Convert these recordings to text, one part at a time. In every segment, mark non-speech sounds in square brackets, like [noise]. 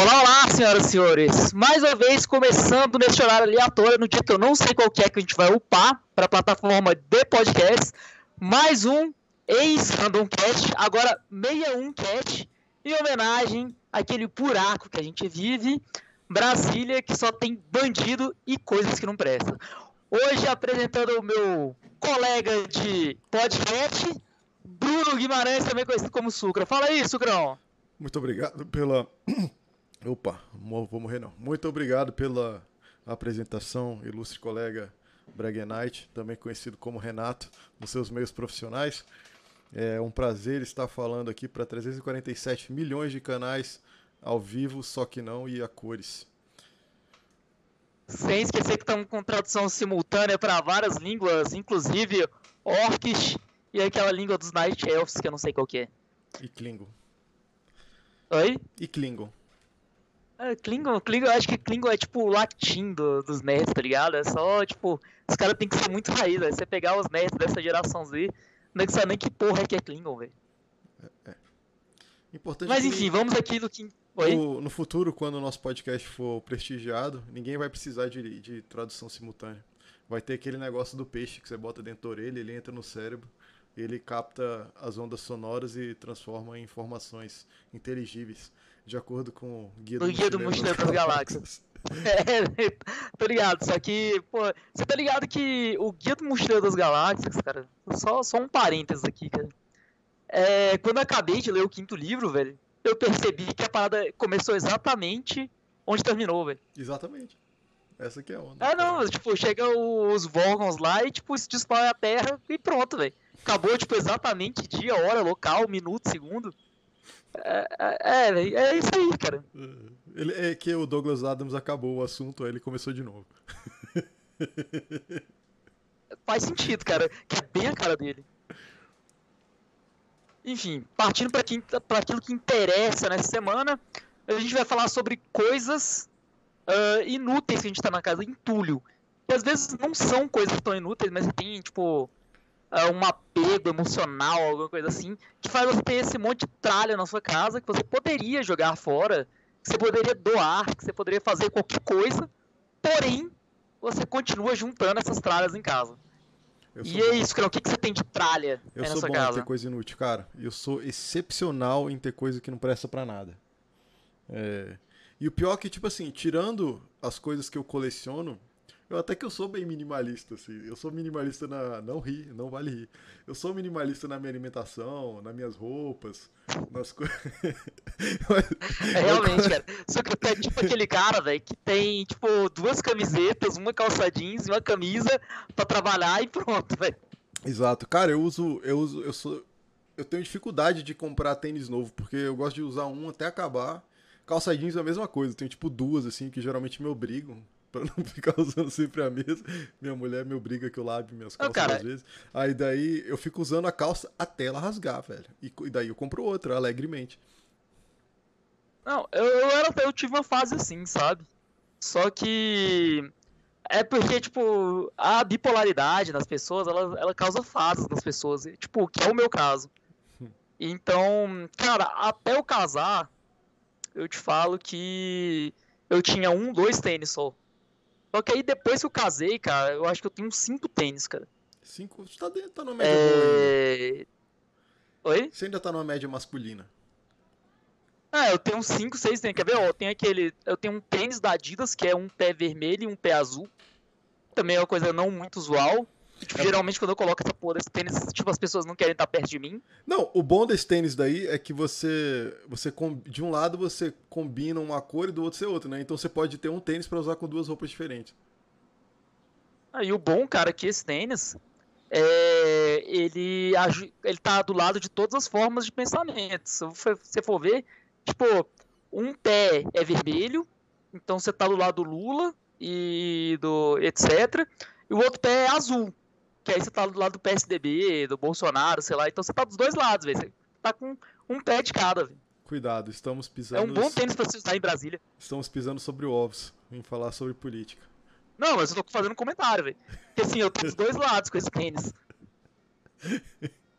Olá, olá, senhoras e senhores. Mais uma vez, começando neste horário aleatório, no dia que eu não sei qual que é que a gente vai upar para a plataforma de podcast. Mais um ex-Random Cast, agora 61 Cast, em homenagem àquele buraco que a gente vive, Brasília, que só tem bandido e coisas que não prestam. Hoje, apresentando o meu colega de podcast, Bruno Guimarães, também conhecido como Sucra. Fala aí, Sucrão. Muito obrigado pela. Opa, vou morrer não. Muito obrigado pela apresentação, ilustre colega Bragenite, também conhecido como Renato, nos seus meios profissionais. É um prazer estar falando aqui para 347 milhões de canais ao vivo, só que não e a cores. Sem esquecer que estamos com tradução simultânea para várias línguas, inclusive orcs e aquela língua dos Night Elves, que eu não sei qual que é. E Klingon. Oi? E Klingon. É, Klingon, Klingon, eu acho que Klingon é tipo o latim do, dos nerds, tá ligado? É só, tipo, os caras tem que ser muito raiz, Você pegar os nerds dessa geração Z, não é que sabe nem que porra é que é Klingon, velho. É, é. Importante Mas enfim, vamos aqui no que. No, no, futuro, quando o nosso podcast for prestigiado, ninguém vai precisar de, de tradução simultânea. Vai ter aquele negócio do peixe que você bota dentro da orelha, ele entra no cérebro ele capta as ondas sonoras e transforma em informações inteligíveis, de acordo com o Guia do, o Guia do Mochileiro das Galáxias. [laughs] é, tô ligado, só que, pô, você tá ligado que o Guia do Mochileiro das Galáxias, cara, só, só um parênteses aqui, cara. É, quando eu acabei de ler o quinto livro, velho, eu percebi que a parada começou exatamente onde terminou, velho. Exatamente. Essa que é a onda. É, não, tipo, chega os Vorgons lá e, tipo, se destrói a Terra e pronto, velho. Acabou, tipo, exatamente dia, hora, local, minuto, segundo. É, é, é, é isso aí, cara. Ele, é que o Douglas Adams acabou o assunto, aí ele começou de novo. [laughs] Faz sentido, cara. Que é bem a cara dele. Enfim, partindo para aquilo que interessa nessa semana, a gente vai falar sobre coisas uh, inúteis que a gente tá na casa, entulho. E às vezes não são coisas tão inúteis, mas tem, tipo, uh, um apego emocional, alguma coisa assim, que faz você ter esse monte de tralha na sua casa que você poderia jogar fora, que você poderia doar, que você poderia fazer qualquer coisa, porém, você continua juntando essas tralhas em casa. E é isso, cara. O que, que você tem de tralha eu casa? Sou bom em ter coisa inútil, cara. Eu sou excepcional em ter coisa que não presta para nada. É... E o pior é que, tipo assim, tirando as coisas que eu coleciono, eu até que eu sou bem minimalista, assim. Eu sou minimalista na. Não ri, não vale rir. Eu sou minimalista na minha alimentação, nas minhas roupas, nas coisas. [laughs] é, realmente, cara. Só que é tipo aquele cara, velho, que tem, tipo, duas camisetas, uma calça jeans e uma camisa pra trabalhar e pronto, velho. Exato. Cara, eu uso. Eu uso. Eu sou. Eu tenho dificuldade de comprar tênis novo, porque eu gosto de usar um até acabar. Calça jeans é a mesma coisa. Tenho, tipo, duas, assim, que geralmente me obrigam [laughs] pra não ficar usando sempre a mesma. Minha mulher me obriga que eu lave minhas calças às vezes. Aí daí eu fico usando a calça até ela rasgar, velho. E, e daí eu compro outra, alegremente. Não, eu, eu, era, eu tive uma fase assim, sabe? Só que. É porque, tipo, a bipolaridade das pessoas, ela, ela causa fases nas pessoas. Tipo, que é o meu caso. Então, cara, até eu casar, eu te falo que eu tinha um, dois tênis só. Só que aí depois que eu casei, cara, eu acho que eu tenho cinco tênis, cara. Cinco? Você tá, dentro, tá numa média é... boa. Oi? Você ainda tá numa média masculina. Ah, eu tenho cinco, seis tênis. Quer ver? Eu tenho aquele. Eu tenho um tênis da Adidas, que é um pé vermelho e um pé azul. Também é uma coisa não muito usual. Tipo, geralmente quando eu coloco essa porra desse tênis, tipo, as pessoas não querem estar perto de mim. Não, o bom desse tênis daí é que você, você de um lado você combina uma cor e do outro você outra, né? Então você pode ter um tênis para usar com duas roupas diferentes. Ah, e o bom, cara, é que esse tênis, é, ele, ele tá do lado de todas as formas de pensamento. Se você for ver, tipo, um pé é vermelho, então você tá do lado do Lula e do etc. E o outro pé é azul que aí você tá do lado do PSDB, do Bolsonaro, sei lá. Então você tá dos dois lados, velho. Você tá com um pé de cada, velho. Cuidado, estamos pisando. É um bom tênis pra se usar em Brasília. Estamos pisando sobre ovos em falar sobre política. Não, mas eu tô fazendo um comentário, velho. Porque assim, eu tô dos dois lados com esse tênis.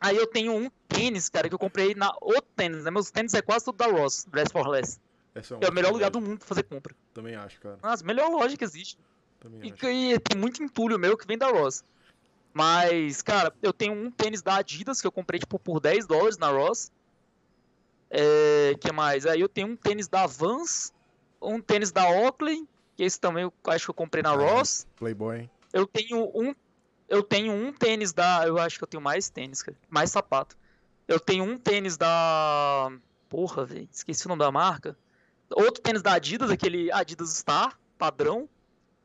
Aí eu tenho um tênis, cara, que eu comprei na outro tênis, né? Meus tênis é quase tudo da Ross, Dress for Less. É, é o melhor lugar do mundo pra fazer compra. Também acho, cara. Nossa, melhor loja que existe. Também E, acho. e tem muito entulho meu que vem da Ross. Mas, cara, eu tenho um tênis da Adidas que eu comprei, tipo, por 10 dólares na Ross. É, que mais? Aí eu tenho um tênis da Vans, um tênis da Oakley, que esse também eu acho que eu comprei na Ross. Playboy, hein? Eu tenho um eu tenho um tênis da, eu acho que eu tenho mais tênis, cara, mais sapato. Eu tenho um tênis da Porra, velho, esqueci o nome da marca. Outro tênis da Adidas, aquele Adidas Star, padrão.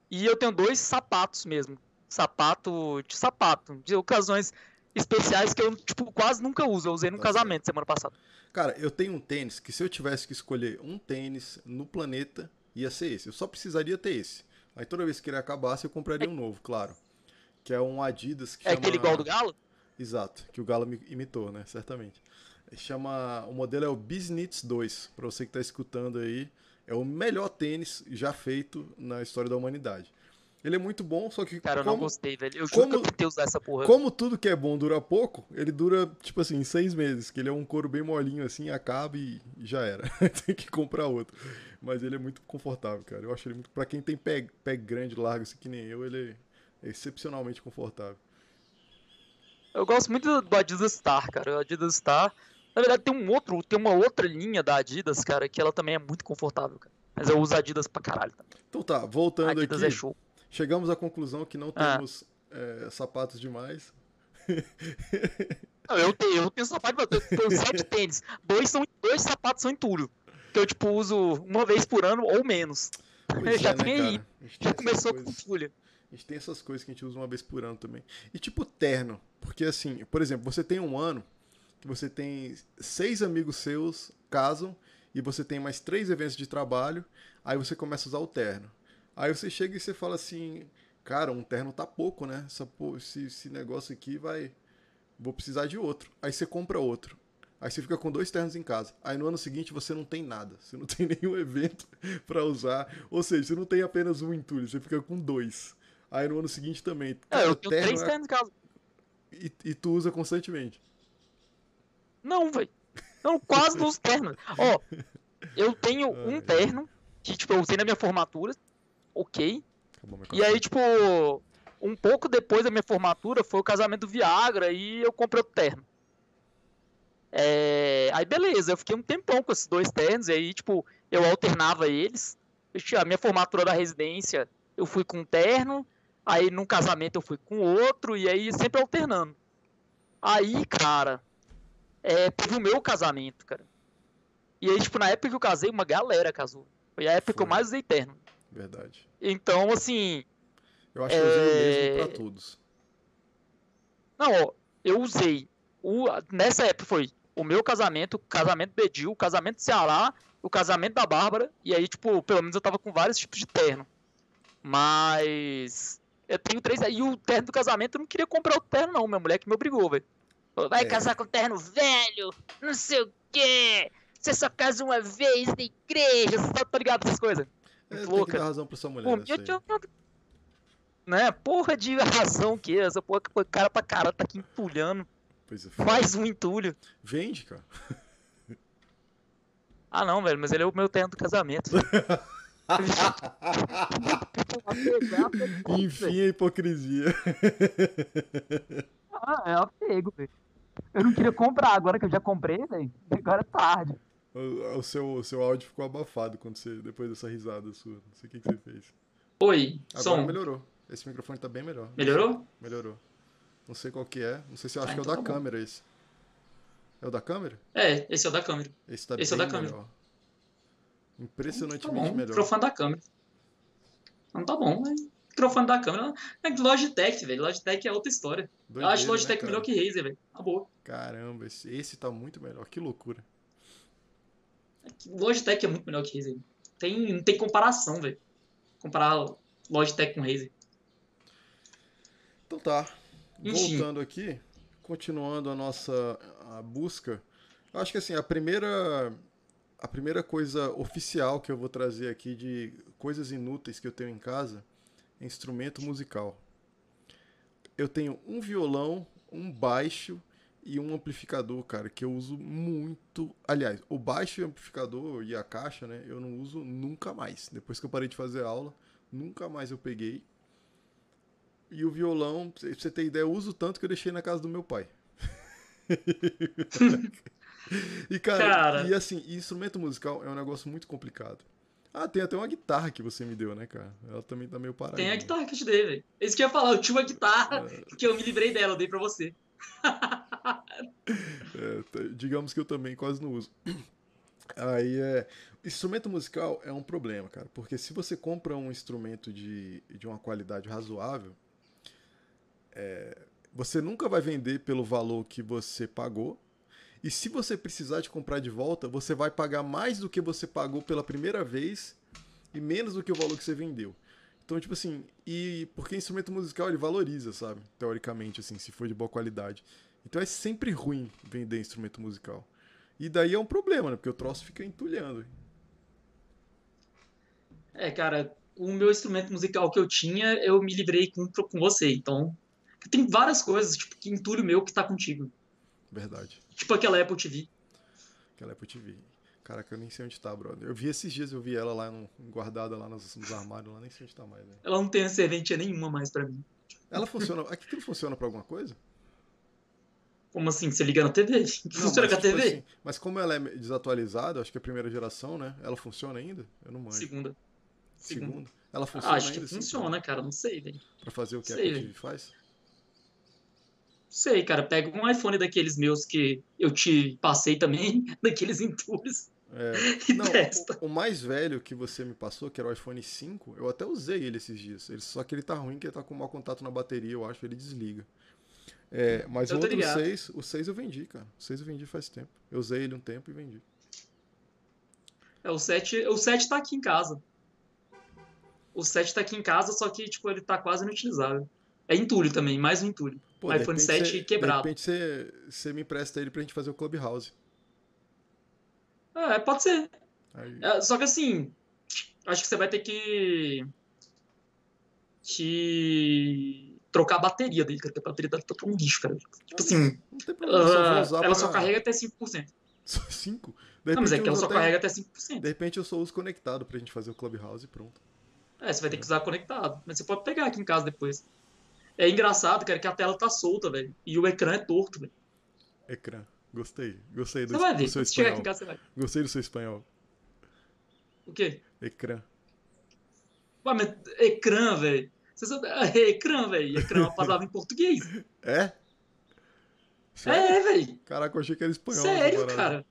E eu tenho dois sapatos mesmo. Sapato de sapato, de ocasiões especiais que eu, tipo, quase nunca uso. Eu usei no Tá casamento semana passada. Cara, eu tenho um tênis que se eu tivesse que escolher um tênis no planeta, ia ser esse. Eu só precisaria ter esse. Aí toda vez que ele acabasse, eu compraria um novo, claro. Que é um Adidas que É chama... aquele igual do Galo? Exato, que o Galo me imitou, né? Certamente. Chama. O modelo é o Biznitz 2. Pra você que tá escutando aí, é o melhor tênis já feito na história da humanidade. Ele é muito bom, só que. Cara, eu não como, gostei, velho. Eu juro como- que eu tentei usar essa porra. como tudo que é bom dura pouco, ele dura, tipo assim, seis meses. Que ele é um couro bem molinho assim, acaba e já era. [laughs] tem que comprar outro. Mas ele é muito confortável, cara. Eu acho ele muito. Pra quem tem pé, pé grande, largo, assim que nem eu, ele é excepcionalmente confortável. Eu gosto muito do Adidas Star, cara. O Adidas Star. Na verdade, tem um outro, tem uma outra linha da Adidas, cara, que ela também é muito confortável, cara. Mas eu uso Adidas pra caralho. Também. Então tá, voltando Adidas aqui. é show. Chegamos à conclusão que não Ah. temos é, sapatos demais. Não, eu tenho, eu tenho sapato, eu tenho sete [laughs] tênis. Dois, são, dois sapatos são entulho. Que eu, tipo, uso uma vez por ano ou menos. Pois [laughs] Já é, né, tem aí. cara? A gente tem Já começou com entulho. A gente tem essas coisas que a gente usa uma vez por ano também. E tipo terno. Porque assim, por exemplo, você tem um ano que você tem seis amigos seus casam e você tem mais três eventos de trabalho, aí você começa a usar o terno. Aí você chega e você fala assim, cara, um terno tá pouco, né? Essa, po- esse, esse negócio aqui vai. Vou precisar de outro. Aí você compra outro. Aí você fica com dois ternos em casa. Aí no ano seguinte você não tem nada. Você não [laughs] tem nenhum evento pra usar. Ou seja, você não tem apenas um entulho, você fica com dois. Aí no ano seguinte também. É, Cara, eu tenho terno três é- ternos em casa. e, e tu usa constantemente. Não, velho. Não, quase nos ternos. Ó, eu tenho [laughs] um terno que, tipo, eu usei na minha formatura. Ok. E aí, tipo, um pouco depois da minha formatura foi o casamento do Viagra e eu comprei outro terno. É, Aí beleza, eu fiquei um tempão com esses dois ternos, e aí, tipo, eu alternava eles. A minha formatura da residência, eu fui com um terno, aí num casamento eu fui com outro, e aí sempre alternando. Aí, cara, é, teve o meu casamento, cara. E aí, tipo, na época que eu casei, uma galera casou. Foi a época que eu Foi. mais usei terno. Verdade. Então, assim, Eu acho que eu usei o mesmo É, pra todos. Não, ó, eu usei. O, nessa época foi o meu casamento, o casamento do Edil, o casamento do Ceará, o casamento da Bárbara, e aí, tipo, pelo menos eu tava com vários tipos de terno. Mas. Eu tenho três. E o terno do casamento eu não queria comprar o terno, não. Minha mulher que me obrigou, velho. Vai É. casar com terno velho, não sei o quê. Você só casa uma vez na igreja, você tá, ligado essas coisas? É, Muito tem que louca. dar razão pra sua mulher. Pô, eu. Né? Porra de [laughs] razão que essa porra, que cara pra caralho tá aqui entulhando. Pois é. Mais um entulho. Vende, cara. Ah não, velho, mas ele é o meu terno do casamento. [laughs] Enfim, a hipocrisia. Ah, é apego, velho. Eu não queria comprar, agora que eu já comprei, velho. Agora é tarde. O, o seu, o seu áudio ficou abafado quando você, depois dessa risada sua. Não sei o que, que você fez. Oi, Agora som. melhorou. Esse microfone tá bem melhor. Melhorou? Melhorou. Não sei qual que é. Não sei se eu acho Ah, que é o então da tá bom. câmera esse. É o da câmera? É, esse é o da câmera. Esse tá Esse é o bem da câmera. melhor. Tá Impressionantemente bom, melhor. microfone da câmera. Não tá bom, mas microfone da câmera. É que Logitech, velho. Logitech é outra história. eu acho Logitech né, melhor que Razer, velho. Na boa. Caramba, esse, esse tá muito melhor. Que loucura. Logitech é muito melhor que Razer. Tem, não tem comparação, velho. Comparar Logitech com Razer. Então tá. Enfim. Voltando aqui, continuando a nossa a busca. eu Acho que assim, a primeira a primeira coisa oficial que eu vou trazer aqui de coisas inúteis que eu tenho em casa é instrumento musical. Eu tenho um violão, um baixo e um amplificador, cara, que eu uso muito. Aliás, o baixo amplificador e a caixa, né? Eu não uso nunca mais. Depois que eu parei de fazer aula, nunca mais eu peguei. E o violão, pra você ter ideia, eu uso tanto que eu deixei na casa do meu pai. [laughs] e, cara, Cara. e assim, instrumento musical é um negócio muito complicado. Ah, tem até uma guitarra que você me deu, né, cara? Ela também tá meio parada. Tem a guitarra que eu te dei, velho. Isso que eu ia falar, eu tinha uma guitarra que eu me livrei dela, eu dei pra você. [laughs] É, t- digamos que eu também quase não uso. Aí é. Instrumento musical é um problema, cara. Porque se você compra um instrumento de, de uma qualidade razoável, é, você nunca vai vender pelo valor que você pagou. E se você precisar de comprar de volta, você vai pagar mais do que você pagou pela primeira vez e menos do que o valor que você vendeu. Então, tipo assim, e porque instrumento musical ele valoriza, sabe? Teoricamente, assim, se for de boa qualidade. Então é sempre ruim vender instrumento musical. E daí é um problema, né? Porque o troço fica entulhando. É, cara, o meu instrumento musical que eu tinha, eu me livrei com, com você. Então, tem várias coisas, tipo, que entulho meu que tá contigo. Verdade. Tipo aquela Apple TV. Aquela Apple TV. Caraca, eu nem sei onde tá, brother. Eu vi esses dias, eu vi ela lá no- guardada lá nos, nos armários, lá nem sei onde tá mais, né? Ela não tem serventia nenhuma mais pra mim. Ela funciona. Aqui que funciona pra alguma coisa? Como assim? Você liga na TV? [laughs] Não, Funciona mas, com a tipo TV? assim, mas como ela é desatualizada, acho que é a primeira geração, né? Ela funciona ainda? Eu não manjo. Segunda. Segunda. Segunda? Ela funciona Acho que ainda? assim, funciona, cara. Não sei, velho. pra- fazer o que a Sei, Apple velho. TV faz? Sei, cara. Pega um iPhone daqueles meus que eu te passei também, [laughs] daqueles entulhos, É, [laughs] Não, testa. o, o mais velho que você me passou, que era o iPhone 5, eu até usei ele esses dias. Ele, só que ele tá ruim, que ele tá com mau contato na bateria, eu acho, ele desliga. É, mas Eu o outro ligado. 6, o 6 eu vendi, cara. O 6 eu vendi faz tempo. Eu usei ele um tempo e vendi. É, o 7, o 7 tá aqui em casa. O 7 tá aqui em casa, só que, tipo, ele tá quase inutilizável. É entulho também, mais um entulho. Pô, iPhone repente 7 você- quebrado. De repente você, você me empresta ele pra gente fazer o Clubhouse. É, pode ser. É, só que assim, acho que você vai ter que. que. Trocar a bateria dele, cara. porque A bateria tá, tá um lixo, cara. Tipo assim, não tem problema, só vou ela, usar ela só carrega até 5%. Só 5? De Não, mas é que ela só até- carrega até 5%. De repente eu só uso conectado pra gente fazer o Clubhouse e pronto. É, você vai ter que usar conectado. Mas você pode pegar aqui em casa depois. É engraçado, cara, que a tela tá solta, velho. E o ecrã é torto, velho. Ecrã. Gostei. Gostei do, Você vai do ver. seu Quando chegar aqui espanhol. em casa, você vai. Gostei do seu espanhol. O quê? Ecrã. Ué, mas ecrã, velho. Você sabe... É, ecrã, velho. Ecrã é uma palavra em português. [laughs] É? Sério? É, velho. Caraca, eu achei que era espanhol. Sério, cara.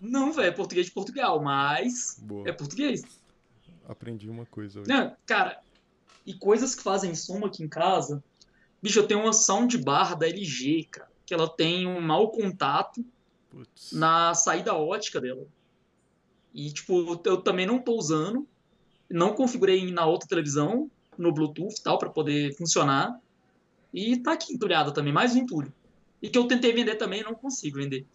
Não, velho, é português de Portugal, mas Boa. é português. Aprendi uma coisa hoje. Não, cara, e coisas que fazem som aqui em casa. Bicho, eu tenho uma soundbar da LG, cara, que ela tem um mau contato na saída ótica dela. E, tipo, eu também não tô usando, não configurei na outra televisão, no Bluetooth tal, pra poder funcionar. E tá aqui entulhada também, mais um entulho. E que eu tentei vender também não consigo vender.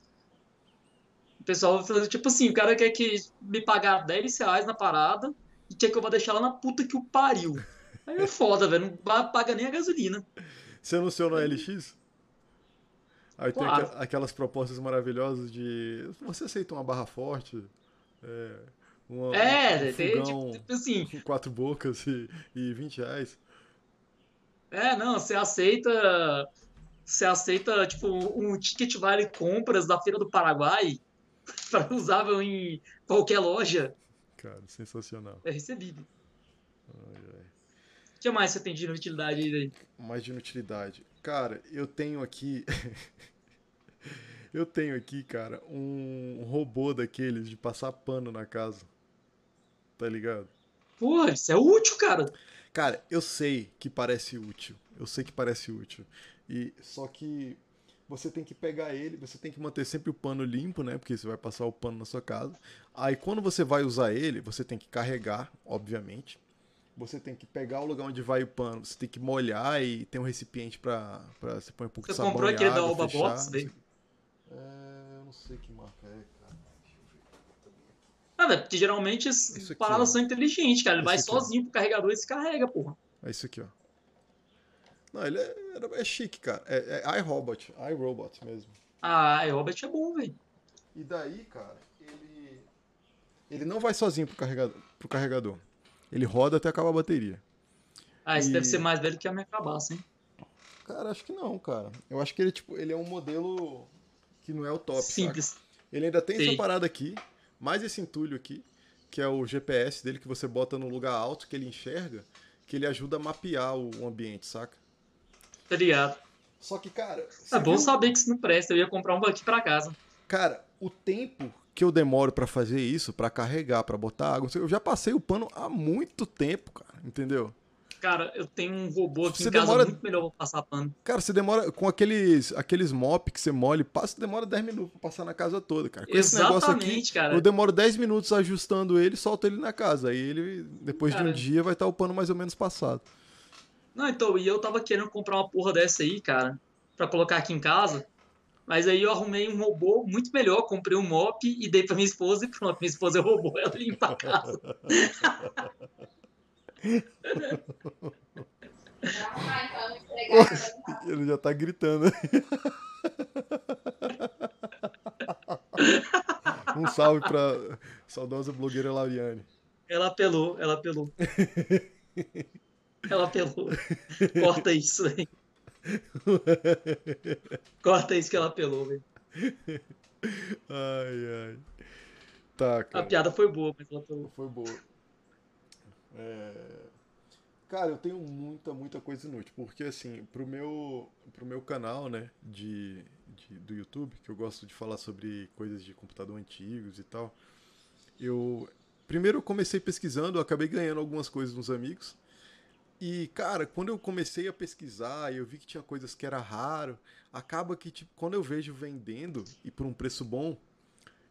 O pessoal tipo assim, o cara quer que me pagar 10 reais na parada e quer que eu vá deixar lá na puta que o pariu. Aí é foda, velho, não paga nem a gasolina. Você anunciou no LX? Aí tem Claro. aqua- aquelas propostas maravilhosas de. Você aceita uma barra forte? É. Uma, É, um tem, fogão tipo, tipo assim, com quatro bocas e, e 20 reais. É, não, você aceita. Você aceita, tipo, um ticket vale compras da Feira do Paraguai [laughs] para usável em qualquer loja. Cara, sensacional. É recebido. Ai, ai. O que mais você tem de inutilidade aí? Mais de inutilidade. Cara, eu tenho aqui. [laughs] eu tenho aqui, cara, um robô daqueles de passar pano na casa. Tá ligado? Porra, isso é útil, cara. Cara, eu sei que parece útil. Eu sei que parece útil. E só que você tem que pegar ele, você tem que manter sempre o pano limpo, né? Porque você vai passar o pano na sua casa. Aí quando você vai usar ele, você tem que carregar, obviamente. Você tem que pegar o lugar onde vai o pano, você tem que molhar e tem um recipiente pra, pra você põe um pouco Você de sabão comprou e aquele da Alba fechar, Box, velho? É, eu não sei que marca é, cara. Deixa eu ver. Ah, velho, porque geralmente as paradas são inteligentes, cara. Ele vai aqui, ó. sozinho pro carregador e se carrega, porra. É isso aqui, ó. Não, ele é, é chique, cara. É, é iRobot, iRobot mesmo. Ah, iRobot é bom, velho. E daí, cara, ele. Ele não vai sozinho pro carregador, pro carregador. Ele roda até acabar a bateria. Ah, esse E- deve ser mais velho que a minha cabaça, hein? Cara, acho que não, cara. Eu acho que ele, tipo, ele é um modelo que não é o top. saca? Simples. Ele ainda tem essa Sim. parada aqui, mais esse entulho aqui, que é o GPS dele que você bota num lugar alto que ele enxerga, que ele ajuda a mapear o ambiente, saca? Tá ligado? Só que, cara. É bom viu- saber que isso não presta. Eu ia comprar um aqui pra casa. Cara, o tempo que eu demoro pra fazer isso, pra carregar, pra botar água, eu já passei o pano há muito tempo, cara, entendeu? Cara, eu tenho um robô aqui Você em casa demora- muito melhor pra passar pano. Cara, você demora com aqueles aqueles mop que você molha, e passa, demora 10 minutos pra passar na casa toda, cara. Com esse negócio aqui, Exatamente, cara. eu demoro 10 minutos ajustando ele, solto ele na casa. Aí ele, depois de Cara. um dia, vai estar o pano mais ou menos passado. Não, então, e eu tava querendo comprar uma porra dessa aí, cara, pra colocar aqui em casa. Mas aí eu arrumei um robô muito melhor, comprei um mop e dei pra minha esposa e pronto, minha esposa [laughs] é robô, ela limpa a casa. [laughs] Ele já tá gritando. um salve pra saudosa blogueira Laviane. Ela apelou, ela apelou. Ela apelou. Corta isso, velho. Corta isso que ela apelou, velho. Ai, ai. Tá, A cara. piada foi boa, mas ela apelou. Foi boa. É, Cara, eu tenho muita, muita coisa inútil. Porque, assim, pro meu, pro meu canal, né, de, de- do YouTube, que eu gosto de falar sobre coisas de computador antigos e tal, eu. Primeiro eu comecei pesquisando, eu acabei ganhando algumas coisas dos amigos. E, cara, quando eu comecei a pesquisar eu vi que tinha coisas que era raro, acaba que, tipo, quando eu vejo vendendo e por um preço bom,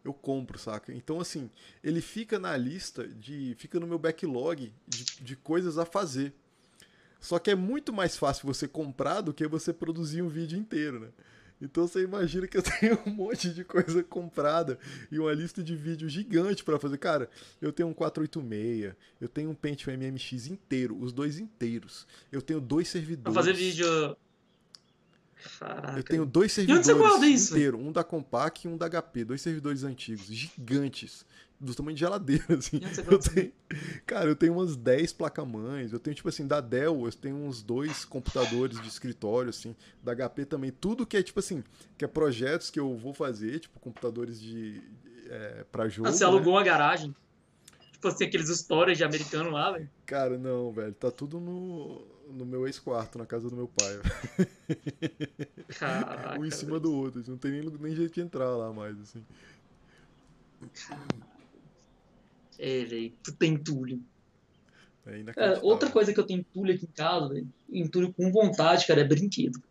eu compro, saca? Então, assim, ele fica na lista de. fica no meu backlog de, de coisas a fazer. Só que é muito mais fácil você comprar do que você produzir um vídeo inteiro, né? Então você imagina que eu [laughs] tenho um monte de coisa comprada e uma lista de vídeos gigante pra fazer. Cara, eu tenho um 486, eu tenho um Pentium MMX inteiro, os dois inteiros. Eu tenho dois Pra servidores. fazer vídeo. Caraca. Eu tenho dois servidores inteiros, um da Compaq e um da HP, dois servidores antigos, gigantes, do tamanho de geladeira, assim. Eu tenho, cara, eu tenho umas 10 placas-mães, eu tenho, tipo assim, da Dell, eu tenho uns dois computadores de escritório, assim, da HP também, tudo que é, tipo assim, que é projetos que eu vou fazer, tipo, computadores de, é, pra jogo, Ah, você né? alugou uma garagem. Tipo assim, aqueles stories de americano lá, velho. Cara, não, velho, tá tudo no, no meu ex-quarto, na casa do meu pai, Caraca. [laughs] um em cima do outro, assim, não tem nem, nem jeito de entrar lá mais, assim. É, velho. Tu tem entulho. É Cara, outra coisa que eu tenho entulho aqui em casa, velho. Entulho com vontade, cara, é brinquedo.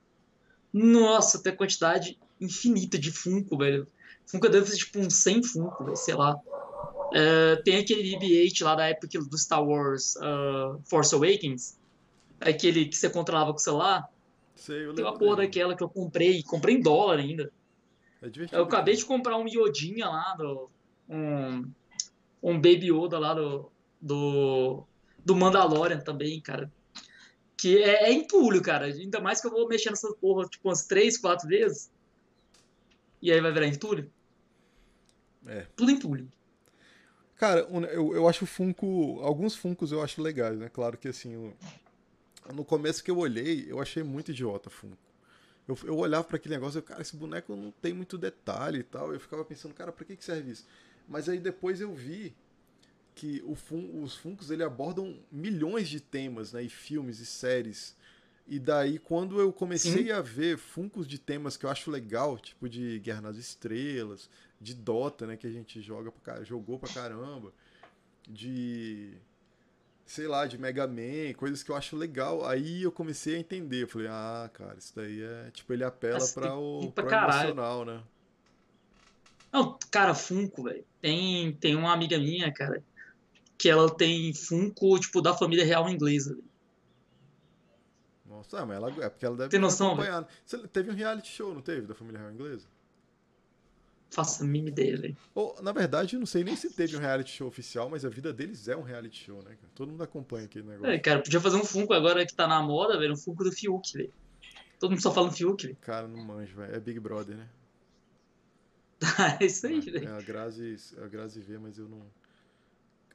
Nossa, tem quantidade infinita de Funko, velho. Funko deve ser tipo uns 100 Funko, velho, sei lá. É, tem aquele BB-8 lá da época do Star Wars ah, Force Awakens. Aquele que você controlava com o celular. Sei, eu Tem uma porra daquela que eu comprei. Comprei em dólar ainda. É divertido. Eu acabei de comprar um Yodinha lá, do, um, um Baby Yoda lá do, do, do Mandalorian também, cara. Que é, é entulho, cara. Ainda mais que eu vou mexer nessa porra tipo umas 3, 4 vezes. E aí vai virar entulho. É. Tudo entulho. Cara, eu, eu acho o Funko. Alguns Funkos eu acho legais, né? Claro que assim. o- no começo que eu olhei, eu achei muito idiota Funko. Eu, eu olhava pra aquele negócio e eu, cara, esse boneco não tem muito detalhe e tal. Eu ficava pensando, cara, pra que, que serve isso? Mas aí depois eu vi que fun, os Funkos ele abordam milhões de temas, né? E filmes e séries. E daí, quando eu comecei Sim. a ver Funkos de temas que eu acho legal, tipo de Guerra nas Estrelas, de Dota, né, que a gente joga pra, jogou pra caramba, de sei lá, de Mega Man, coisas que eu acho legal. Aí eu comecei a entender, eu falei: "Ah, cara, isso daí é, tipo, ele apela Nossa, tem- o pra caralho. emocional, né?" Não, cara, Funko, velho. Tem, tem uma amiga minha, cara, que ela tem Funko, tipo, da família real inglesa. velho. Nossa, ah, mas ela é porque ela deve Tem noção. Você- Teve um reality show, não teve, da família real inglesa? Faço a mínima ideia, velho. Ou, na verdade, eu não sei nem se teve um reality show oficial, mas a vida deles é um reality show, né? cara? Todo mundo acompanha aquele negócio. É, cara, podia fazer um Funko agora que tá na moda, velho. Um Funko do Fiuk, velho. Todo mundo só fala no Fiuk, velho. Cara, não manjo, velho. É Big Brother, né? [laughs] é isso aí, É velho. a Grazi, é a Grazi vê, mas eu não.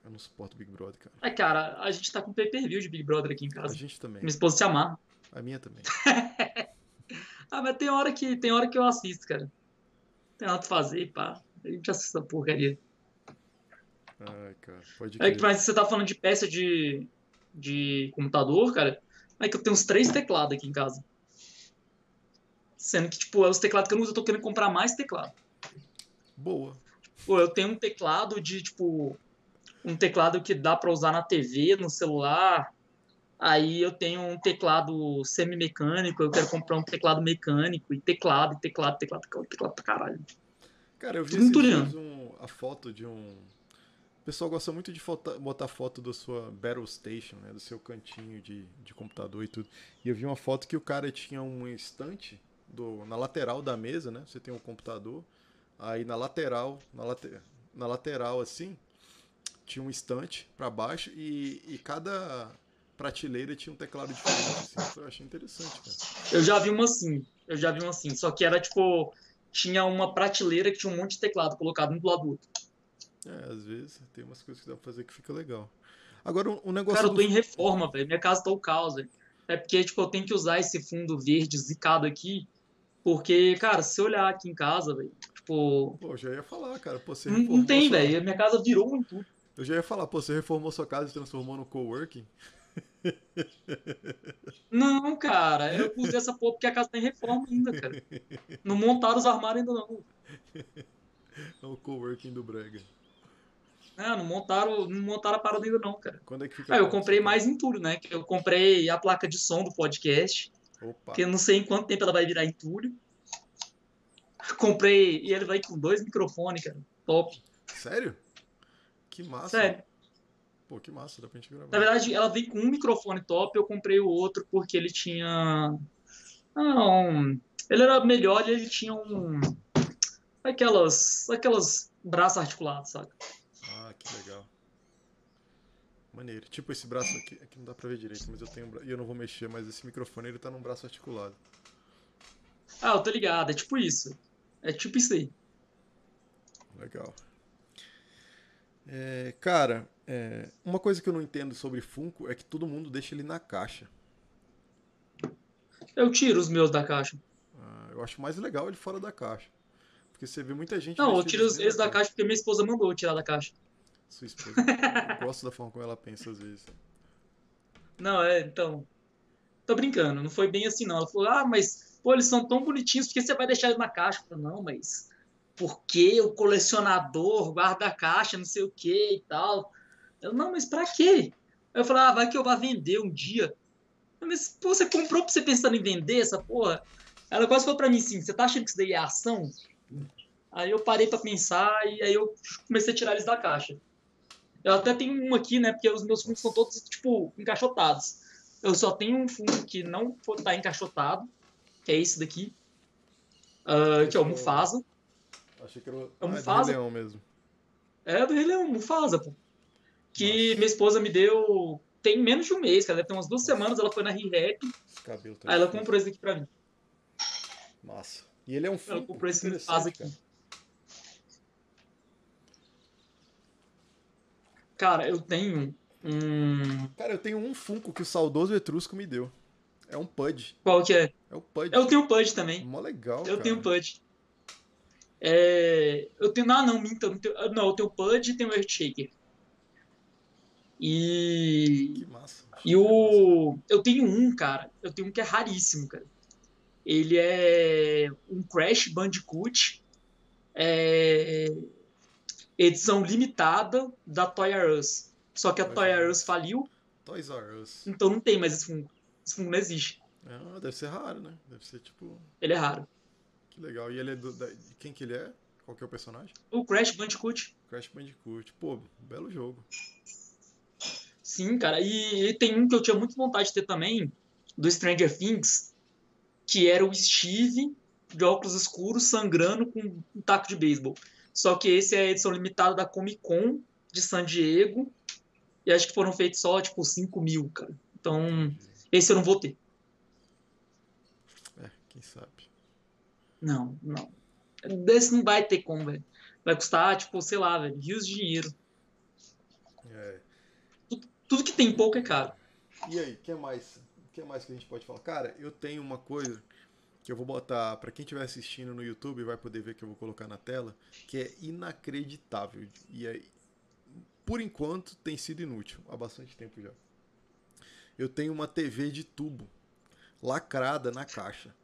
Eu não suporto Big Brother, cara. Ai, cara, a gente tá com pay-per-view de Big Brother aqui em A casa. gente também. Minha esposa se amarra. A minha também. [laughs] Ah, mas tem hora que, tem hora que eu assisto, cara. Tem nada pra fazer, pá. A gente assiste essa porcaria. Ai, cara. Pode É crer. mas você tá falando de peça de, de computador, cara. É que eu tenho uns três teclados aqui em casa. Sendo que, tipo, é os teclados que eu não uso, eu tô querendo comprar mais teclado. Boa. Pô, eu tenho um teclado de, tipo, um teclado que dá pra usar na TV, no celular. Aí eu tenho um teclado semi-mecânico, eu quero comprar um teclado mecânico, e teclado, teclado, teclado, teclado, teclado pra caralho. Cara, eu vi um- a foto de um. O pessoal gosta muito de fota- botar foto da sua Battle Station, né? Do seu cantinho de, de computador e tudo. E eu vi uma foto que o cara tinha um estante do, na lateral da mesa, né? Você tem um computador. Aí na lateral, na, late, na lateral assim, tinha um estante pra baixo e, e cada prateleira tinha um teclado diferente. Assim. Eu achei interessante, cara. Eu já vi uma assim, eu já vi uma assim, só que era, tipo, tinha uma prateleira que tinha um monte de teclado colocado um do lado do outro. É, às vezes tem umas coisas que dá pra fazer que fica legal. Agora, um, negócio Cara, eu do tô em reforma, velho. Minha casa tá o caos, velho. É porque, tipo, eu tenho que usar esse fundo verde zicado aqui. Porque, cara, se olhar aqui em casa, velho, tipo. Pô, eu já ia falar, cara. Pô, você Não, tem, sua- velho. Minha casa virou um tudo. Eu já ia falar, pô, você reformou sua casa e transformou no coworking? Não, cara, eu usei essa porra porque a casa tá em reforma ainda, cara. Não montaram os armários ainda, não. É o coworking do Brega. É, não montaram, não montaram a parada ainda, não, cara. Quando é que fica Ah, eu comprei mais em tudo, né? Eu comprei a placa de som do podcast. Opa. que eu não sei em quanto tempo ela vai virar entulho. Comprei, e ele vai com dois microfones, cara. Top. Sério? Que massa. Sério. Pô, que massa, dá pra gente gravar. Na verdade, ela vem com um microfone top, eu comprei o outro porque ele tinha. Não. Ele era melhor e ele tinha um. Aquelas. Aquelas braços articulados, saca? Ah, que legal. Maneiro. Tipo esse braço aqui, aqui não dá pra ver direito, mas eu tenho um e eu não vou mexer, mas esse microfone ele tá num braço articulado. Ah, eu tô ligado, é tipo isso. É tipo isso aí. Legal. É, cara, é, uma coisa que eu não entendo sobre Funko é que todo mundo deixa ele na caixa. Eu tiro os meus da caixa. Ah, eu acho mais legal ele fora da caixa. Porque você vê muita gente. Não, eu tiro eles da caixa porque minha esposa mandou eu tirar da caixa. Sua esposa. Eu [laughs] gosto da forma como ela pensa às vezes. Não, é, então. Tô brincando, não foi bem assim, não. Ela falou, ah, mas, pô, eles são tão bonitinhos, por que você vai deixar eles na caixa? Eu falei, não, mas. Porque o colecionador guarda a caixa, não sei o que e tal. Eu, não, mas pra quê? Eu falei, ah, vai que eu vá vender um dia. Mas, pô, você comprou pra você pensando em vender essa porra? Ela quase falou pra mim assim, você tá achando que isso daí é ação? Aí eu parei pra pensar e aí eu comecei a tirar eles da caixa. Eu até tenho um aqui, né? Porque os meus fundos são todos, tipo, encaixotados. Eu só tenho um fundo que não tá encaixotado, que é esse daqui, ah, que é o Mufasa. Achei que era o. É o ah, é do Mufasa? Rei Leão mesmo. É do Rei Leão, Mufasa, pô. Que minha esposa me deu tem menos de um mês, cara. Deve ter umas duas semanas, ela foi na cabelo tá aí ela comprou esse daqui pra mim. Massa. E ele é um Ela Funko comprou esse Mufasa aqui. cara. Cara, eu tenho um... Cara, eu tenho um Funko que o saudoso Etrusco me deu. É um Pud. Qual que é? É o Pud. Eu tenho Pudge também. Mó legal, Eu cara. tenho Pudge. É, eu tenho. Ah, não, minta. Não, tenho, não, eu tenho Pudge e tenho Earthshaker. E. Que massa. E o. Eu tenho um, cara. Eu tenho um que é raríssimo, cara. Ele é um Crash Bandicoot. é, edição limitada da Toy R Us. Só que a Toy é. R Us faliu, Toys R Us. então não tem mais esse fungo. Esse fungo não existe. Ah, deve ser raro, né? Deve ser tipo. Ele é raro. Que legal. E ele é do. Da... de Quem que ele é? Qual que é o personagem? O Crash Bandicoot. Crash Bandicoot. Pô, belo jogo. Sim, cara. E, e tem um que eu tinha muito vontade de ter também, do Stranger Things, que era o Steve de óculos escuros sangrando com um taco de beisebol. Só que esse é a edição limitada da Comic Con de San Diego. E acho que foram feitos só, tipo, 5 mil, cara. Então, esse eu não vou ter. É, quem sabe. Não, não. Desse não vai ter como, velho. Vai custar, tipo, sei lá, velho, rios de dinheiro. É. Tudo que tem pouco é caro. E aí, o que mais? O que mais que a gente pode falar? Cara, eu tenho uma coisa que eu vou botar pra quem estiver assistindo no YouTube vai poder ver que eu vou colocar na tela, que é inacreditável. E aí, por enquanto, tem sido inútil há bastante tempo já. Eu tenho uma TV de tubo lacrada na caixa.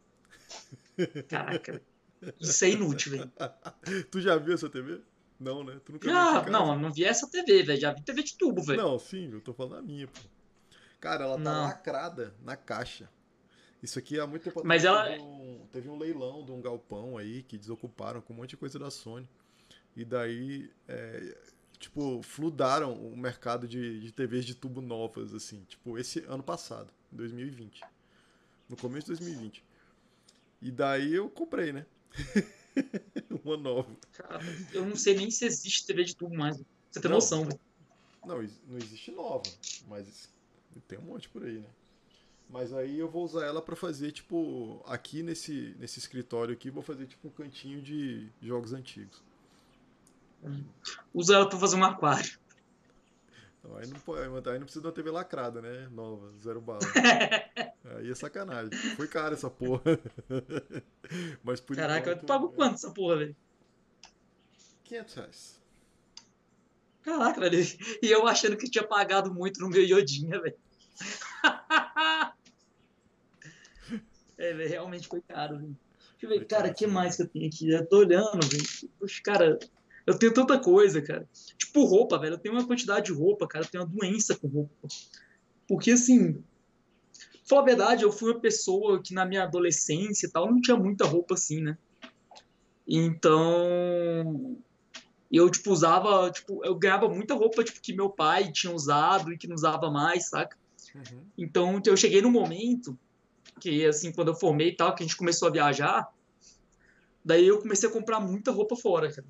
Caraca. Isso é inútil, velho. [laughs] tu já viu essa TV? Não, né? Tu nunca viu Já, casa? não, eu não vi essa TV, velho. Já vi TV de tubo, velho. Não, sim, eu tô falando a minha, pô. Cara, ela tá Não. lacrada na caixa. Isso aqui há muito tempo Mas ela- teve, um, teve um leilão de um galpão aí que desocuparam com um monte de coisa da Sony. E daí, é, tipo, fludaram o mercado de, de TVs de tubo novas, assim. Tipo, esse ano passado, 2020. No começo de 2020. E daí eu comprei, né? [laughs] Uma nova. Cara, eu não sei nem se existe TV de tubo mais. Você tem Não. noção, velho. Não, não existe nova, mas tem um monte por aí, né? Mas aí eu vou usar ela pra fazer, tipo, aqui nesse, nesse escritório aqui, vou fazer tipo um cantinho de jogos antigos. Usa ela pra fazer um aquário. Então, aí, não pode, aí não precisa de uma TV lacrada, né? Nova, zero bala. [laughs] aí é sacanagem. Foi caro essa porra. [laughs] mas por Caraca, enquanto, tu pagou quanto essa porra, velho? 500 reais. Caraca, velho. E eu achando que tinha pagado muito no meu iodinha, velho. [laughs] É, velho, realmente foi caro, velho. Deixa eu ver, cara, o que mais que eu tenho aqui? Eu tô olhando, velho. Poxa, cara, eu tenho tanta coisa, cara. Tipo roupa, velho. Eu tenho uma quantidade de roupa, cara. Eu tenho uma doença com roupa. Porque, assim, falar a verdade, eu fui uma pessoa que na minha adolescência e tal, não tinha muita roupa assim, né? Então, eu, tipo, usava, tipo, eu ganhava muita roupa, tipo, que meu pai tinha usado e que não usava mais, saca? Uhum. Então, eu cheguei num momento que, assim, quando eu formei e tal, que a gente começou a viajar, daí eu comecei a comprar muita roupa fora, cara.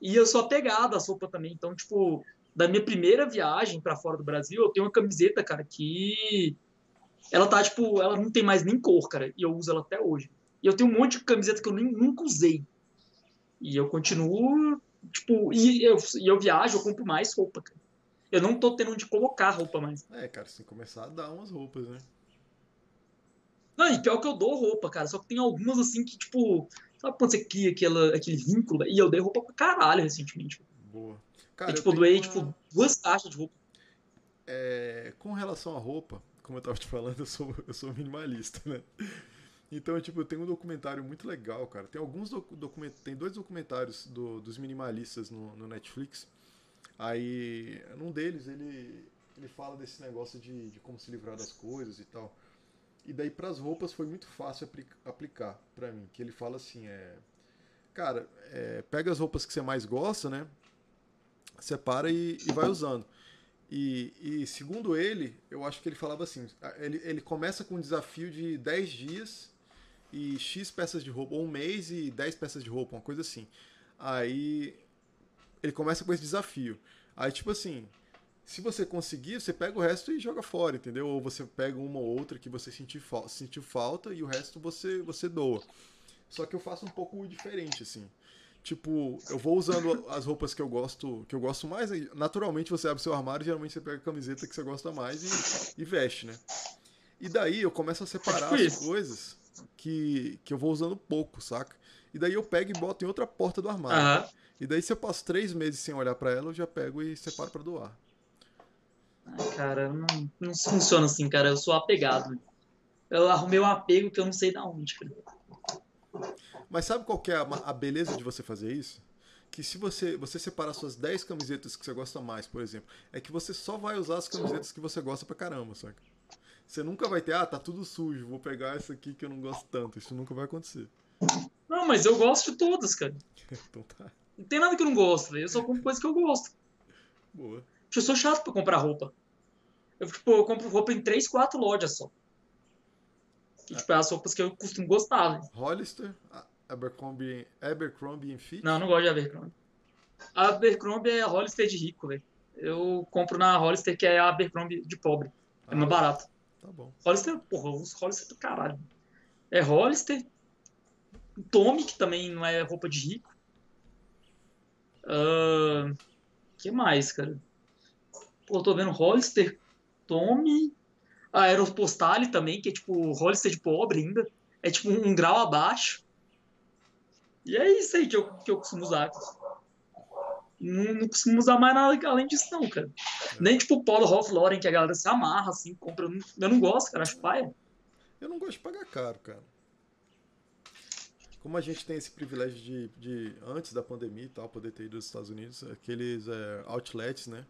E eu sou apegado às roupas também. Então, tipo, da minha primeira viagem pra fora do Brasil, eu tenho uma camiseta, cara, que ela tá, tipo, ela não tem mais nem cor, cara, e eu uso ela até hoje. E eu tenho um monte de camiseta que eu nem, nunca usei. E eu continuo, tipo, e eu, e eu viajo, eu compro mais roupa, cara. Eu não tô tendo onde colocar roupa mais. É, cara, você tem que começar a dar umas roupas, né? Não, e pior que eu dou roupa, cara. Só que tem algumas assim que, tipo, sabe quando você cria aquela, aquele vínculo? E eu dei roupa pra caralho recentemente. Boa. E, Cara, eu tipo, eu doei, uma- tipo, duas caixas de roupa. É, com relação à roupa, como eu tava te falando, eu sou, eu sou minimalista, né? Então, tipo, eu tenho um documentário muito legal, cara. Tem alguns docu document... tem dois documentários do- dos minimalistas no, no Netflix. Aí, num deles, ele, ele fala desse negócio de, de como se livrar das coisas e tal. E daí, pras roupas, foi muito fácil apli- aplicar pra mim. Que ele fala assim, é... Cara, é, pega as roupas que você mais gosta, né? Separa e, e vai usando. E, e, segundo ele, eu acho que ele falava assim: ele, ele começa com um desafio de 10 dias e X peças de roupa, ou um mês e 10 peças de roupa, uma coisa assim. Aí ele começa com esse desafio. Aí, tipo assim, se você conseguir, você pega o resto e joga fora, entendeu? Ou você pega uma ou outra que você sentiu, fal sentiu falta e o resto você, você doa. Só que eu faço um pouco diferente, assim. Tipo, eu vou usando as roupas que eu gosto, que eu gosto mais. Naturalmente você abre seu armário, geralmente você pega a camiseta que você gosta mais e, e veste, né? E daí eu começo a separar tipo as coisas que, que eu vou usando pouco, saca? E daí eu pego e boto em outra porta do armário. Aham. E daí se eu passo três meses sem olhar pra ela, eu já pego e separo pra doar. Cara, não, não funciona assim, cara. Eu sou apegado. Eu arrumei um apego que eu não sei da onde, cara. Mas sabe qual que é a, beleza de você fazer isso? Que se você, você separar suas 10 camisetas que você gosta mais, por exemplo, é que você só vai usar as camisetas que você gosta pra caramba, saca? Você nunca vai ter, ah, tá tudo sujo, vou pegar essa aqui que eu não gosto tanto. Isso nunca vai acontecer. Não, mas eu gosto de todas, cara. [laughs] Então tá, Não tem nada que eu não gosto, velho. Eu só compro coisa que eu gosto. boa. Eu sou chato pra comprar roupa. Eu, tipo, eu compro roupa em três, quatro lojas só. Tipo, é as roupas que eu costumo gostar, velho. Hollister, a- Abercrombie, Abercrombie Fitch. Não, eu não gosto de Abercrombie. A Abercrombie é a Hollister de rico, velho. Eu compro na Hollister, que é a Abercrombie de pobre. É Ah, mais barato. Tá bom. Hollister, porra, os Hollister do caralho. É Hollister, Tommy, que também não é roupa de rico. O que mais, cara? Eu tô vendo Hollister, Tommy, Aeropostale também, que é tipo Hollister de pobre ainda. É tipo um grau abaixo. E é isso aí que eu, que eu costumo usar. Não, não costumo usar mais nada além disso, não, cara. Nem tipo o Polo Ralph Lauren, que a galera se amarra, assim, compra. Eu não, eu não gosto, cara, acho paia. Eu não gosto de pagar caro, cara. Como a gente tem esse privilégio de, de antes da pandemia e tal, poder ter ido aos Estados Unidos, aqueles é, outlets, né?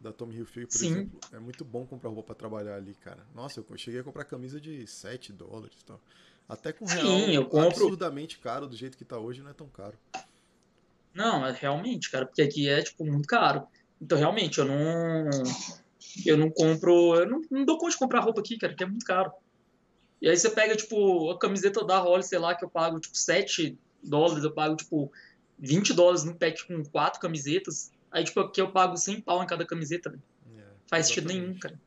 Da Tommy Hilfiger, por Sim. exemplo. É muito bom comprar roupa pra trabalhar ali, cara. Nossa, eu cheguei a comprar camisa de 7 dólares e tal. Até com real Sim, eu compro- absurdamente caro, do jeito que tá hoje, não é tão caro. Não, é realmente, cara, porque aqui é, tipo, muito caro. Então, realmente, eu não. Eu não compro. Eu não, não dou conta de comprar roupa aqui, cara, que é muito caro. E aí você pega, tipo, a camiseta da Holly, sei lá, que eu pago, tipo, 7 dólares, eu pago, tipo, 20 dólares num pack com quatro camisetas. Aí, tipo, aqui eu pago 100 pau em cada camiseta, velho. É, Faz sentido nenhum, cara.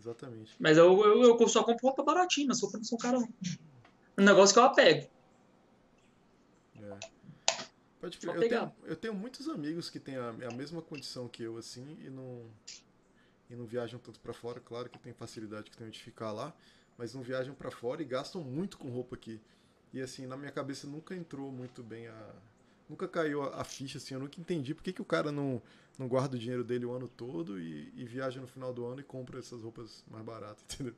Exatamente. Mas eu, eu, eu só compro roupa baratinha, mas roupa não sou cara, não. Um negócio que eu apego. É. Pode crer. Eu tenho, eu tenho muitos amigos que têm a, a mesma condição que eu, assim, e não, e não viajam tanto pra fora. Claro que tem facilidade que tem de ficar lá, mas não viajam pra fora e gastam muito com roupa aqui. E assim, na minha cabeça nunca entrou muito bem a. Nunca caiu a, a ficha, assim, eu nunca entendi por que, que o cara não, não guarda o dinheiro dele o ano todo e, e viaja no final do ano e compra essas roupas mais baratas, [laughs] entendeu?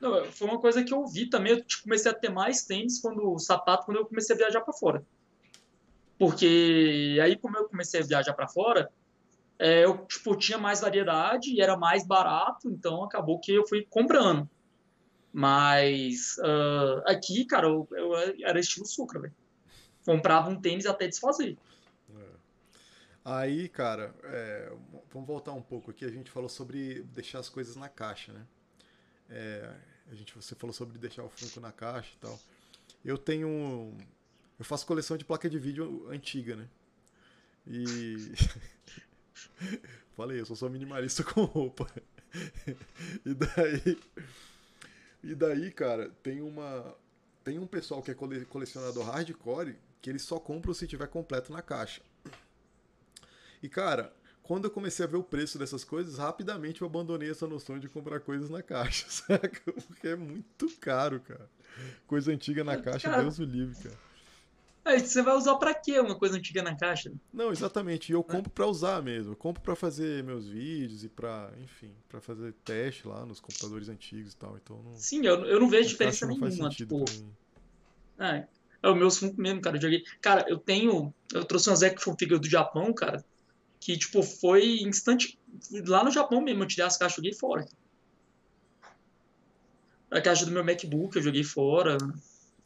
Não, foi uma coisa que eu vi também. Eu tipo, comecei a ter mais tênis quando sapato quando eu comecei a viajar para fora. Porque aí, como eu comecei a viajar para fora, é, eu tipo, tinha mais variedade e era mais barato, então acabou que eu fui comprando. Mas ah, aqui, cara, eu, eu era estilo sucra, velho. Comprava um tênis até desfazer. É. Aí, cara, é, vamos voltar um pouco aqui. A gente falou sobre deixar as coisas na caixa, né? É, a gente, você falou sobre deixar o Funko na caixa e tal. Eu tenho. Eu faço coleção de placa de vídeo antiga, né? E. [laughs] Falei, eu sou só minimalista [laughs] com roupa. E daí. E daí, cara, tem uma. Tem um pessoal que é cole- colecionador hardcore que ele só compra se tiver completo na caixa. E cara, quando eu comecei a ver o preço dessas coisas, rapidamente eu abandonei essa noção de comprar coisas na caixa, [laughs] saca? Porque é muito caro, cara. Coisa antiga na caixa, Cara. Deus o livre, cara. Aí você vai usar pra quê uma coisa antiga na caixa? Não, exatamente. E eu compro pra usar mesmo. Eu compro pra fazer meus vídeos e pra, enfim, pra fazer teste lá nos computadores antigos e tal. Então não. Sim, eu, eu não vejo diferença caixa não nenhuma. Tipo, mim. É, o meu Funko mesmo, cara. Eu joguei. Cara, eu tenho. Eu trouxe umas action figures do Japão, cara. Que, tipo, foi instante. Lá no Japão mesmo, eu tirei as caixas e joguei fora. A caixa do meu MacBook eu joguei fora.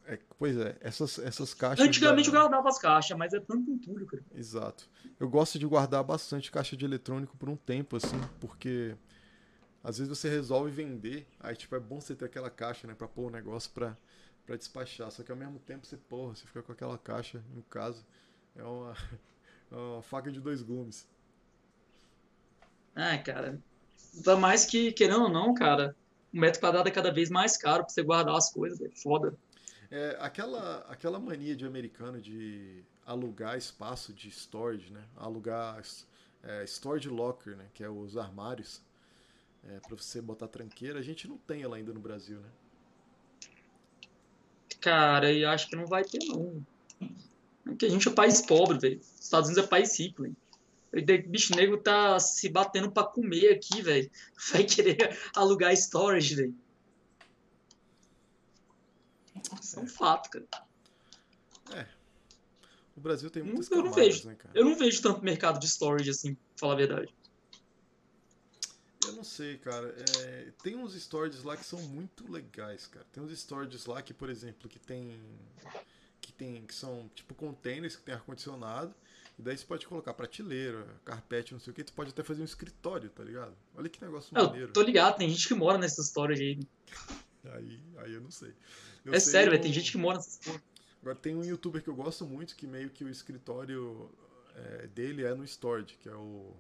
É, pois é, essas, essas caixas. Antigamente da- eu guardava as caixas, mas é tanto entulho, cara. Exato. Eu gosto de guardar bastante caixa de eletrônico por um tempo, assim, porque às vezes você resolve vender, aí tipo, é bom você ter aquela caixa, né, pra pôr o negócio pra, pra despachar. Só que ao mesmo tempo você, porra, você fica com aquela caixa em casa. É uma, [laughs] é uma faca de dois gumes. Ah, cara. Ainda mais que, querendo ou não, cara, o metro quadrado é cada vez mais caro pra você guardar as coisas, é foda. É, aquela, aquela mania de americano de alugar espaço de storage, né? Alugar é, storage locker, né? Que é os armários. É, para você botar tranqueira. A gente não tem ela ainda no Brasil, né? Cara, e acho que não vai ter, não. Porque a gente é país pobre, velho. Estados Unidos é país rico, velho. O bicho negro tá se batendo pra comer aqui, velho. [laughs] Vai querer alugar storage, velho. Isso é um fato, cara. O Brasil tem Não- muitas eu não camadas, vejo. né, cara? Eu não vejo tanto mercado de storage assim, pra falar a verdade. Eu não sei, cara. É, tem uns storages lá que são muito legais, cara. Tem uns storages lá que, por exemplo, que tem. Que tem. Que são tipo containers que tem ar-condicionado. E daí você pode colocar prateleira, carpete, não sei o que. Tu pode até fazer um escritório, tá ligado? Olha que negócio Eu maneiro. tô ligado, tem gente que mora nessa storage aí. [laughs] Aí, aí eu não sei. Eu é sei sério, um- Tem gente que mora nessas porra. Agora tem um youtuber que eu gosto muito, que meio que o escritório é, dele é no Storage, que é o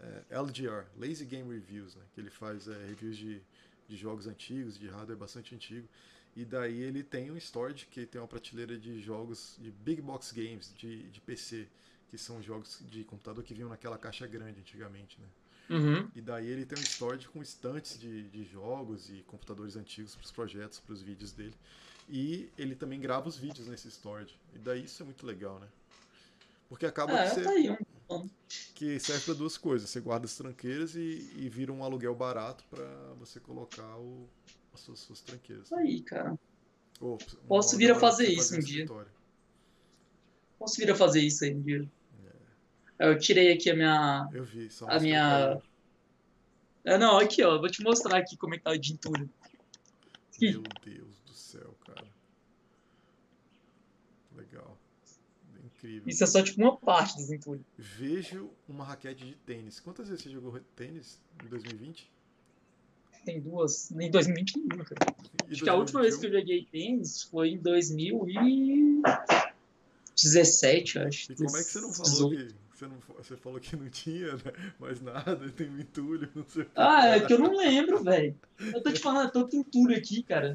é, LGR, Lazy Game Reviews, né? Que ele faz é, reviews de, de jogos antigos, de hardware bastante antigo. E daí ele tem um Storage que tem uma prateleira de jogos de Big Box Games, de, de PC, que são jogos de computador que vinham naquela caixa grande antigamente, né? Uhum. E daí ele tem um storage com estantes de, de jogos e computadores antigos para os projetos, para os vídeos dele. E ele também grava os vídeos nesse storage. E daí isso é muito legal, né? Porque acaba É, que, você- tá aí. Um... que serve para duas coisas. Você guarda as tranqueiras e, e vira um aluguel barato para você colocar o, as suas, suas tranqueiras. Aí, cara. Um Posso vir a fazer isso no um dia. Posso vir a fazer isso aí um dia. Eu tirei aqui a minha. Eu vi, só A minha-. É, não, aqui, ó. Vou te mostrar aqui como é que tá entulho. Aqui. Meu Deus do céu, cara. Legal. Incrível. Isso é só tipo uma parte dos entulhos. Vejo uma raquete de tênis. Quantas vezes você jogou tênis em 2020? Tem duas. Em 2021, cara. E Acho que a última vez que eu 2021? joguei tênis foi em 2017, acho. E como é que você não falou 18. que. Você, não, você falou que não tinha né, mais nada, [laughs] tem um entulho, não sei o que. Ah, é que eu não lembro, velho. Eu tô te falando, é tanto entulho aqui, cara.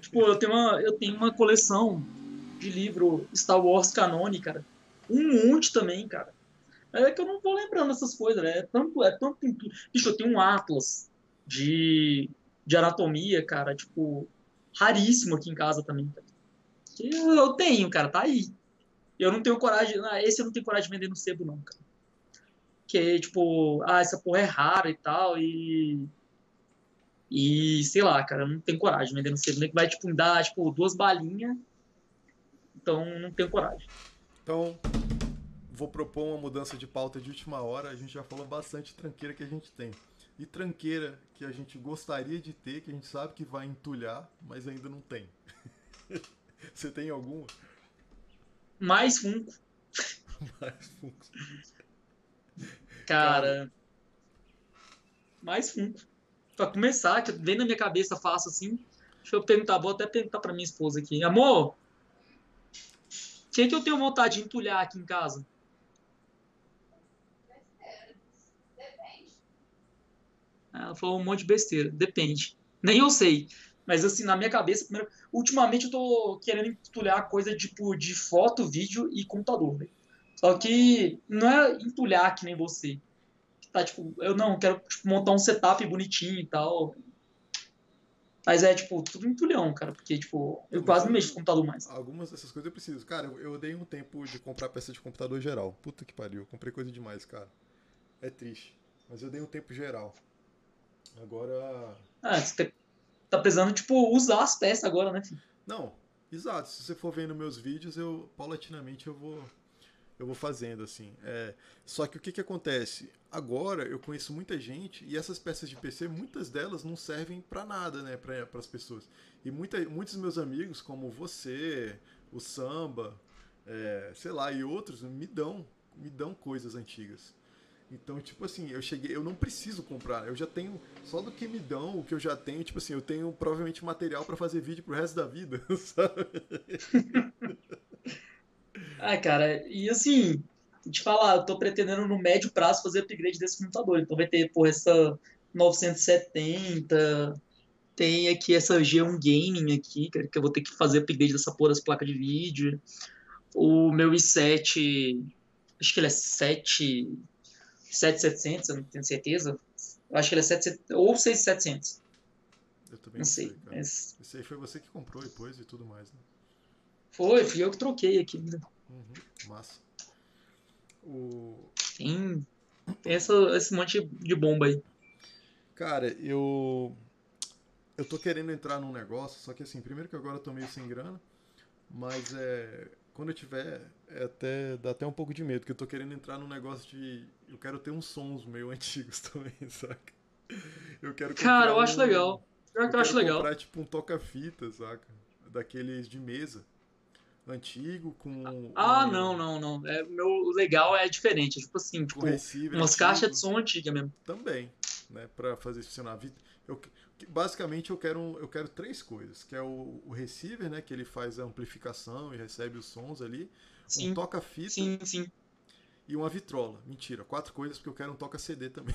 Tipo, eu tenho uma, eu tenho uma coleção de livro Star Wars Canone, cara. Um monte também, cara. É que eu não vou lembrando essas coisas, né? É tanto, é tanto entulho. Bicho, eu tenho um Atlas de, de anatomia, cara, tipo, raríssimo aqui em casa também. Cara. Que eu, eu tenho, cara, tá aí. Eu não tenho coragem. ah, Esse eu não tenho coragem de vender no sebo, não, cara. Que, tipo, ah, essa porra é rara e tal, e. E, sei lá, cara, eu não tenho coragem de vender no sebo. Que vai, tipo, dar, tipo, duas balinhas. Então, não tenho coragem. Então, vou propor uma mudança de pauta de última hora. A gente já falou bastante tranqueira que a gente tem. E tranqueira que a gente gostaria de ter, que a gente sabe que vai entulhar, mas ainda não tem. [laughs] Você tem alguma? Mais Funko, Mais Funko. cara. Mais Funko. Pra começar, que vem na minha cabeça fácil assim. Deixa eu perguntar, vou até perguntar pra minha esposa aqui. Amor, o que, que eu tenho vontade de entulhar aqui em casa? Depende. Ela falou um monte de besteira. Depende. Nem eu sei. Mas assim, na minha cabeça, primeiro, ultimamente eu tô querendo entulhar coisa tipo de foto, vídeo e computador, velho. Só que não é entulhar que nem você. Tá, tipo, eu não, quero tipo, montar um setup bonitinho e tal. Mas é, tipo, tudo entulhão, cara. Porque, tipo, eu quase não mexo com computador mais. Algumas dessas coisas eu preciso. Cara, eu, eu dei um tempo de comprar peça de computador geral. Puta que pariu, eu comprei coisa demais, cara. É triste. Mas eu dei um tempo geral. Agora. Ah, você tá- tá precisando, tipo, usar as peças agora, né, filho? Não, exato. Se você for vendo meus vídeos, eu paulatinamente eu vou eu vou fazendo assim. É, só que o que que acontece? Agora eu conheço muita gente e essas peças de PC, muitas delas não servem pra nada, né, para as pessoas. E muita, muitos meus amigos, como você, o Samba, é, sei lá, e outros, me dão me dão coisas antigas. Então, tipo assim, eu cheguei, eu não preciso comprar, eu já tenho só do que me dão, o que eu já tenho, tipo assim, eu tenho provavelmente material pra fazer vídeo pro resto da vida, [laughs] sabe? [laughs] Ah, cara, e assim, te falar, eu tô pretendendo no médio prazo fazer upgrade desse computador. Então vai ter, porra, essa 970, tem aqui essa G1 Gaming aqui, que eu vou ter que fazer upgrade dessa porra das placas de vídeo. O meu i7, acho que ele é 7, 7700, eu não tenho certeza. Eu acho que ele é 7, ou 6700, Eu também não sei. cara. Mas Esse aí foi você que comprou depois e tudo mais, né? foi, fui eu que troquei aqui. né? Uhum, massa. O... Tem, tem essa, esse monte de bomba aí. Cara, eu. Eu tô querendo entrar num negócio, só que assim, primeiro que agora eu tô meio sem grana, mas é. Quando eu tiver, é até, dá até um pouco de medo, porque eu tô querendo entrar num negócio de. Eu quero ter uns sons meio [laughs] antigos também, saca? Eu quero Cara, eu acho um- legal. Que eu acho quero legal. comprar tipo um toca-fita, saca? Daqueles de mesa. Antigo, com. Ah, um- não, não, não. É, meu o legal é diferente. É tipo assim, tipo, receiver umas antigo caixas de som antiga mesmo. Também, né? Pra fazer funcionar. Vi- Eu, basicamente eu quero, um- eu quero três coisas, que é o, o receiver, né, que ele faz a amplificação e recebe os sons ali, um Sim, toca-fita sim, sim. e uma vitrola. Mentira, quatro coisas porque eu quero um toca-CD também.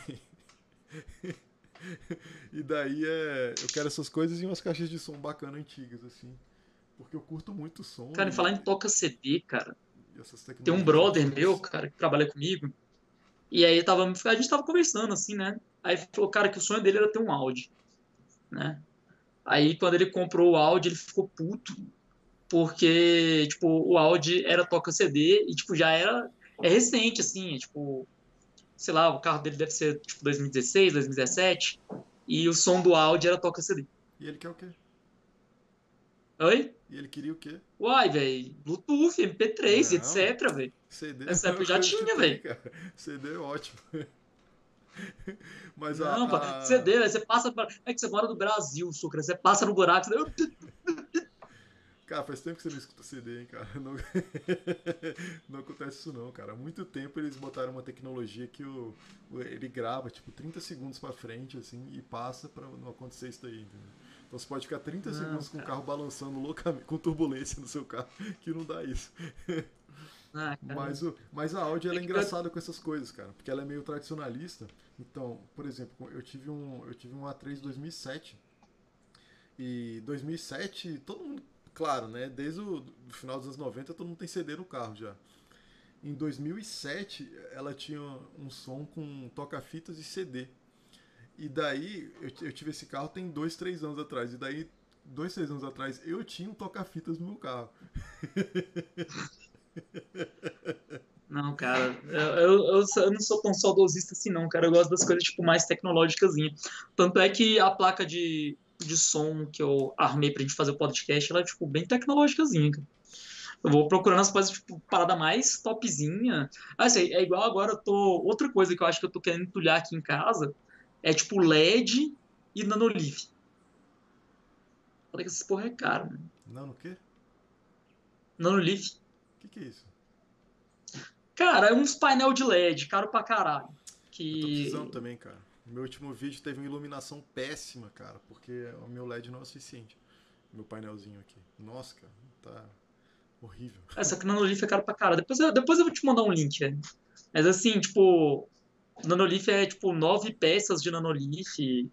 [laughs] e daí é, eu quero essas coisas e umas caixas de som bacana antigas assim, porque eu curto muito o som. Cara, e- falar em toca CD, cara. Tem um brother meu, cara, que trabalha comigo. E aí tava, a gente tava conversando, assim, né? Aí falou, cara, que o sonho dele era ter um Audi, né? Aí quando ele comprou o Audi, ele ficou puto, porque, tipo, o Audi era toca CD e, tipo, já era, é recente, assim, é, tipo, sei lá, o carro dele deve ser, tipo, 2016, 2017, e o som do Audi era toca CD. E ele quer o quê? Oi? E ele queria o quê? Uai, velho, Bluetooth, MP3, Não. etc, velho. CD. Essa é época já tinha, velho. CD é ótimo. [laughs] Mas a, Não, pá, a- CD, velho, você passa. pra- É que você mora no Brasil, Sucra. Você passa no buraco. Você... [laughs] Cara, faz tempo que você não escuta CD, hein, cara. [laughs] Não, não acontece isso não, cara. Há muito tempo eles botaram uma tecnologia que o- ele grava, tipo, 30 segundos pra frente, assim, e passa pra não acontecer isso daí, entendeu? Então você pode ficar 30 Não, segundos com o cara. carro balançando loucamente, com turbulência no seu carro, que não dá isso. Ah. Mas, o, mas a Audi ela é É engraçada com essas coisas, cara, porque ela é meio tradicionalista. Então, por exemplo, eu tive um, eu tive um A3 2007. E 2007, todo mundo, claro, né, desde o do final dos anos 90, todo mundo tem CD no carro já. Em 2007, ela tinha um som com toca-fitas e CD. E daí, eu, eu tive esse carro tem dois, três anos atrás. E daí, dois, três anos atrás, eu tinha um toca-fitas no meu carro. [laughs] Não, cara. Eu, eu, eu não sou tão saudosista assim, não, cara. Eu gosto das coisas, tipo, mais tecnológicas. Tanto é que a placa de, de som que eu armei pra gente fazer o podcast, ela é, tipo, bem tecnológicazinha, cara. Eu vou procurando as coisas, tipo, parada mais topzinha. Assim, é igual agora eu tô. Outra coisa que eu acho que eu tô querendo entulhar aqui em casa é, tipo, LED e nanolith. Falei que essas porra é caro, mano. Não, no quê? Nanolith. O que, que é isso? Cara, é uns painel de LED, caro pra caralho. Eu tô Que. precisando também, cara. Meu último vídeo teve uma iluminação péssima, cara, porque o meu LED não é suficiente. Meu painelzinho aqui. Nossa, cara, tá horrível. Essa que Nanolith é caro pra caralho. Depois eu, depois eu vou te mandar um link, velho. Mas assim, tipo. Nanolith é tipo nove peças de Nanolith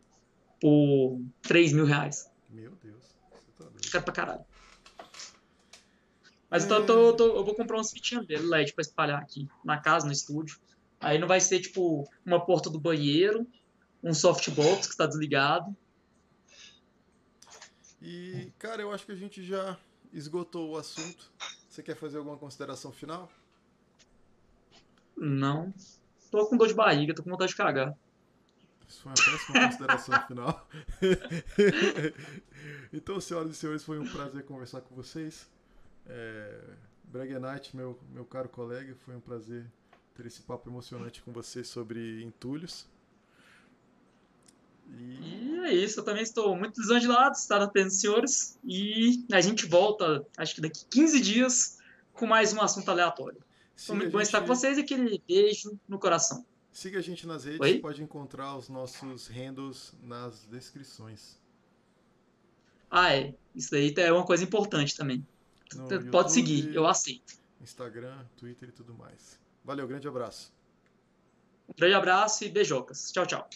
por 3 mil reais. Meu Deus, você tá. Caro pra caralho. Mas então eu, tô, eu, tô- eu vou comprar umas fitinhas dele, LED, pra espalhar aqui na casa, no estúdio. Aí não vai ser tipo uma porta do banheiro, um softbox que tá desligado. E, cara, eu acho que a gente já esgotou o assunto. Você quer fazer alguma consideração final? Não. Tô com dor de barriga, tô com vontade de cagar. Isso foi uma péssima consideração final. [laughs] então, senhoras e senhores, foi um prazer conversar com vocês. É... Breguenite, meu, meu caro colega, foi um prazer ter esse papo emocionante com você sobre entulhos. E E é isso, eu também estou muito desangelado, estar atentos, senhores. E a gente volta, acho que daqui 15 dias, com mais um assunto aleatório. Foi muito bom estar com vocês e aquele beijo no coração. Siga a gente nas redes, Oi? pode encontrar os nossos handles nas descrições. Ah, é. Isso daí é uma coisa importante também. No Pode YouTube, seguir, eu aceito. Instagram, Twitter e tudo mais. Valeu, grande abraço. Um grande abraço e beijocas. Tchau, tchau.